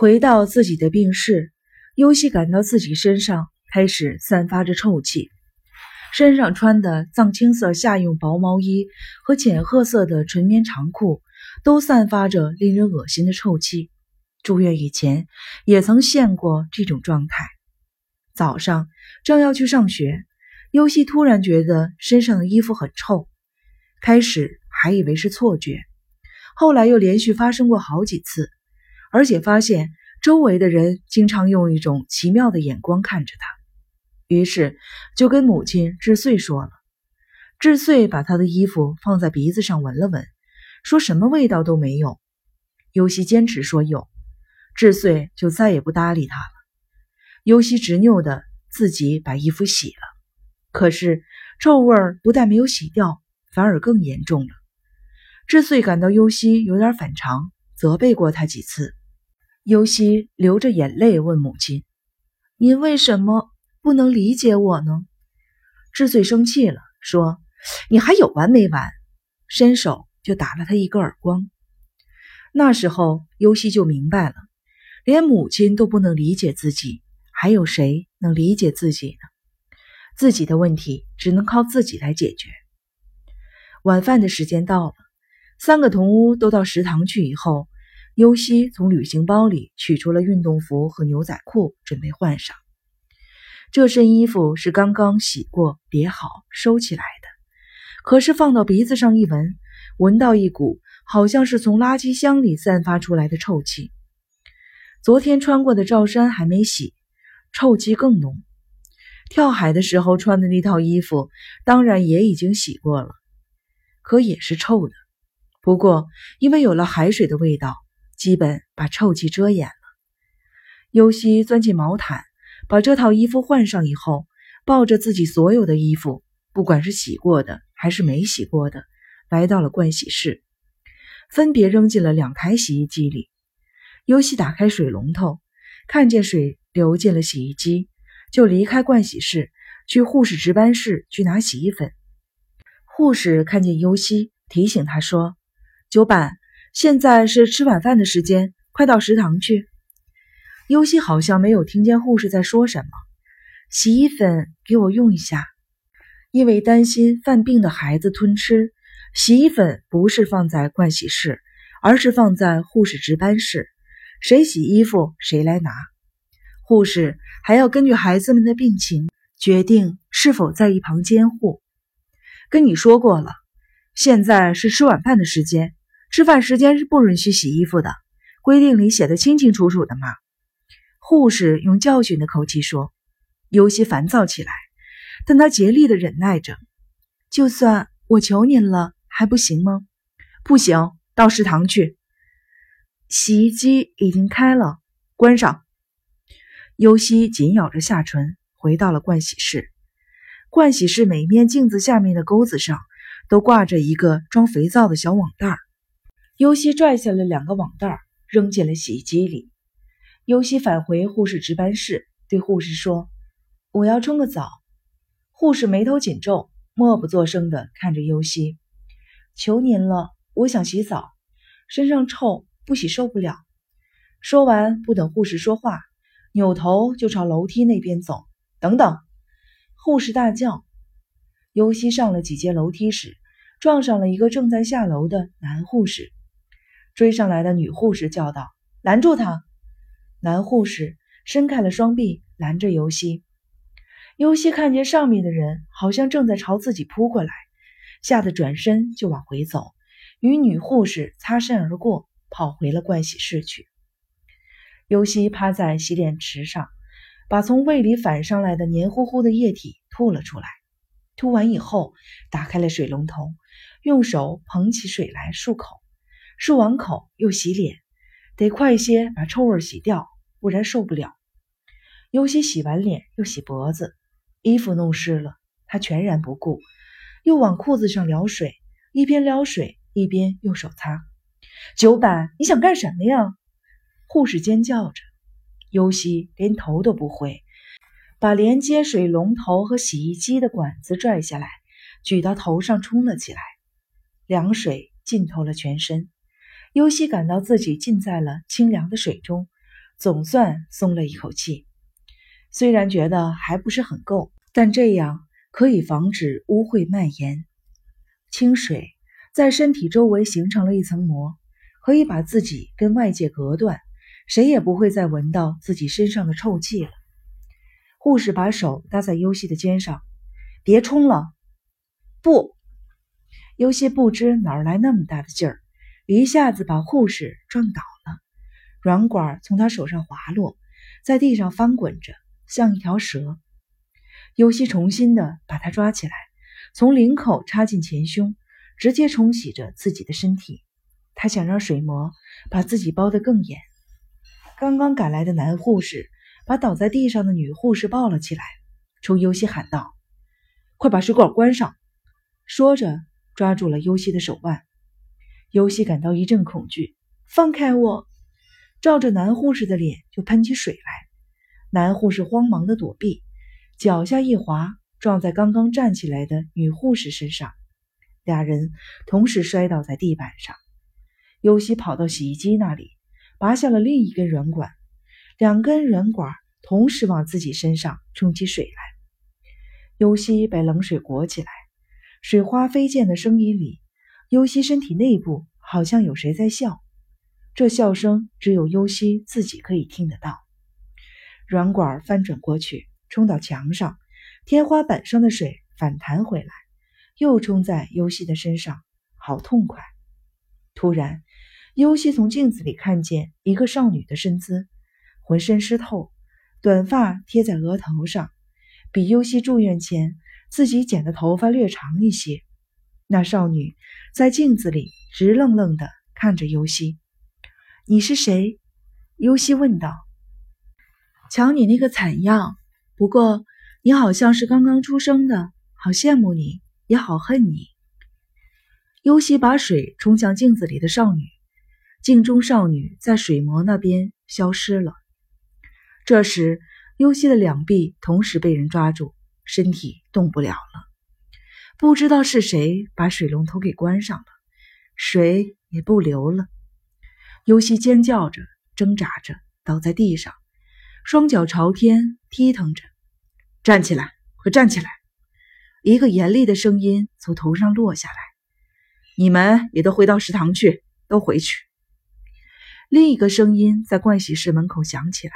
回到自己的病室，尤西感到自己身上开始散发着臭气，身上穿的藏青色夏用薄毛衣和浅褐色的纯棉长裤都散发着令人恶心的臭气。住院以前也曾现过这种状态。早上正要去上学，尤西突然觉得身上的衣服很臭，开始还以为是错觉，后来又连续发生过好几次。而且发现周围的人经常用一种奇妙的眼光看着他，于是就跟母亲智穗说了。智穗把他的衣服放在鼻子上闻了闻，说什么味道都没有。尤西坚持说有，智穗就再也不搭理他了。尤西执拗的自己把衣服洗了，可是臭味不但没有洗掉，反而更严重了。智穗感到尤西有点反常，责备过他几次。尤西流着眼泪问母亲：“您为什么不能理解我呢？”智穗生气了，说：“你还有完没完？”伸手就打了他一个耳光。那时候，尤西就明白了，连母亲都不能理解自己，还有谁能理解自己呢？自己的问题只能靠自己来解决。晚饭的时间到了，三个同屋都到食堂去以后。尤西从旅行包里取出了运动服和牛仔裤，准备换上。这身衣服是刚刚洗过、叠好、收起来的，可是放到鼻子上一闻，闻到一股好像是从垃圾箱里散发出来的臭气。昨天穿过的罩衫还没洗，臭气更浓。跳海的时候穿的那套衣服当然也已经洗过了，可也是臭的。不过因为有了海水的味道。基本把臭气遮掩了。尤西钻进毛毯，把这套衣服换上以后，抱着自己所有的衣服，不管是洗过的还是没洗过的，来到了盥洗室，分别扔进了两台洗衣机里。尤西打开水龙头，看见水流进了洗衣机，就离开盥洗室，去护士值班室去拿洗衣粉。护士看见尤西，提醒他说：“九板。”现在是吃晚饭的时间，快到食堂去。尤西好像没有听见护士在说什么。洗衣粉给我用一下，因为担心犯病的孩子吞吃，洗衣粉不是放在盥洗室，而是放在护士值班室，谁洗衣服谁来拿。护士还要根据孩子们的病情决定是否在一旁监护。跟你说过了，现在是吃晚饭的时间。吃饭时间是不允许洗衣服的，规定里写的清清楚楚的嘛。护士用教训的口气说，尤西烦躁起来，但他竭力的忍耐着。就算我求您了，还不行吗？不行，到食堂去。洗衣机已经开了，关上。尤西紧咬着下唇，回到了盥洗室。盥洗室每面镜子下面的钩子上，都挂着一个装肥皂的小网袋儿。尤西拽下了两个网袋，扔进了洗衣机里。尤西返回护士值班室，对护士说：“我要冲个澡。”护士眉头紧皱，默不作声地看着尤西：“求您了，我想洗澡，身上臭，不洗受不了。”说完，不等护士说话，扭头就朝楼梯那边走。“等等！”护士大叫。尤西上了几阶楼梯时，撞上了一个正在下楼的男护士。追上来的女护士叫道：“拦住他！”男护士伸开了双臂，拦着尤西。尤西看见上面的人好像正在朝自己扑过来，吓得转身就往回走，与女护士擦身而过，跑回了盥洗室去。尤西趴在洗脸池上，把从胃里反上来的黏糊糊的液体吐了出来。吐完以后，打开了水龙头，用手捧起水来漱口。漱完口又洗脸，得快些把臭味洗掉，不然受不了。尤西洗完脸又洗脖子，衣服弄湿了，他全然不顾，又往裤子上撩水，一边撩水一边用手擦。九板，你想干什么呀？护士尖叫着。尤西连头都不回，把连接水龙头和洗衣机的管子拽下来，举到头上冲了起来，凉水浸透了全身。尤西感到自己浸在了清凉的水中，总算松了一口气。虽然觉得还不是很够，但这样可以防止污秽蔓延。清水在身体周围形成了一层膜，可以把自己跟外界隔断，谁也不会再闻到自己身上的臭气了。护士把手搭在优西的肩上，别冲了。不，优西不知哪来那么大的劲儿，一下子把护士撞倒了，软管从他手上滑落，在地上翻滚着。像一条蛇，尤西重新的把他抓起来，从领口插进前胸，直接冲洗着自己的身体。他想让水膜把自己包得更严。刚刚赶来的男护士把倒在地上的女护士抱了起来，冲尤西喊道：“快把水管关上！”说着抓住了尤西的手腕。尤西感到一阵恐惧，放开我！照着男护士的脸就喷起水来。男护士慌忙的躲避，脚下一滑，撞在刚刚站起来的女护士身上，俩人同时摔倒在地板上。尤西跑到洗衣机那里，拔下了另一根软管，两根软管同时往自己身上冲起水来。尤西被冷水裹起来，水花飞溅的声音里，尤西身体内部好像有谁在笑，这笑声只有尤西自己可以听得到。软管翻转过去，冲到墙上，天花板上的水反弹回来，又冲在尤西的身上，好痛快！突然，尤西从镜子里看见一个少女的身姿，浑身湿透，短发贴在额头上，比尤西住院前自己剪的头发略长一些。那少女在镜子里直愣愣地看着尤西。“你是谁？”尤西问道。瞧你那个惨样，不过你好像是刚刚出生的，好羡慕你，也好恨你。尤西把水冲向镜子里的少女，镜中少女在水膜那边消失了。这时，尤西的两臂同时被人抓住，身体动不了了。不知道是谁把水龙头给关上了，水也不流了。尤西尖叫着，挣扎着，倒在地上。双脚朝天，踢腾着，站起来，快站起来！一个严厉的声音从头上落下来：“你们也都回到食堂去，都回去。”另一个声音在盥洗室门口响起来。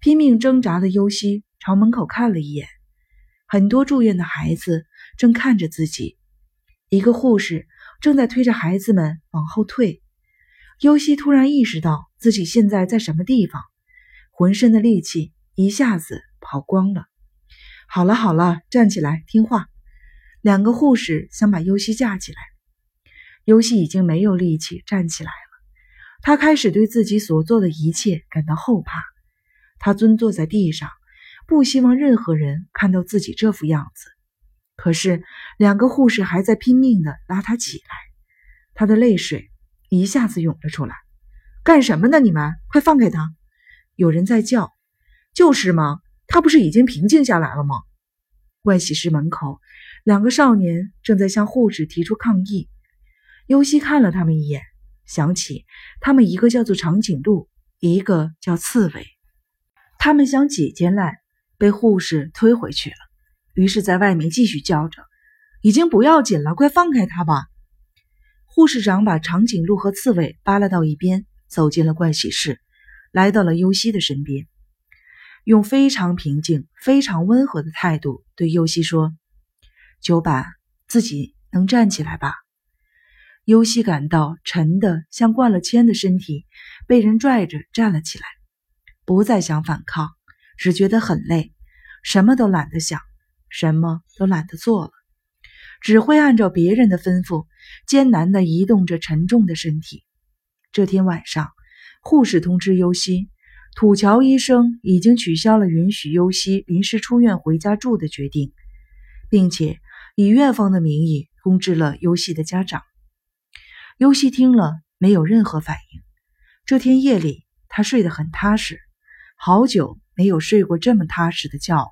拼命挣扎的尤西朝门口看了一眼，很多住院的孩子正看着自己，一个护士正在推着孩子们往后退。尤西突然意识到自己现在在什么地方。浑身的力气一下子跑光了。好了好了，站起来听话。两个护士想把尤西架起来，尤西已经没有力气站起来了。他开始对自己所做的一切感到后怕。他蹲坐在地上，不希望任何人看到自己这副样子。可是两个护士还在拼命地拉他起来。他的泪水一下子涌了出来。干什么呢？你们快放开他！有人在叫，就是嘛？他不是已经平静下来了吗？盥洗室门口，两个少年正在向护士提出抗议。尤西看了他们一眼，想起他们一个叫做长颈鹿，一个叫刺猬。他们想挤进来，被护士推回去了。于是，在外面继续叫着：“已经不要紧了，快放开他吧！”护士长把长颈鹿和刺猬扒拉到一边，走进了盥洗室。来到了优西的身边，用非常平静、非常温和的态度对优西说：“九板，自己能站起来吧？”优西感到沉的像灌了铅的身体被人拽着站了起来，不再想反抗，只觉得很累，什么都懒得想，什么都懒得做了，只会按照别人的吩咐艰难地移动着沉重的身体。这天晚上。护士通知尤西，土桥医生已经取消了允许尤西临时出院回家住的决定，并且以院方的名义通知了尤西的家长。尤西听了没有任何反应。这天夜里，他睡得很踏实，好久没有睡过这么踏实的觉。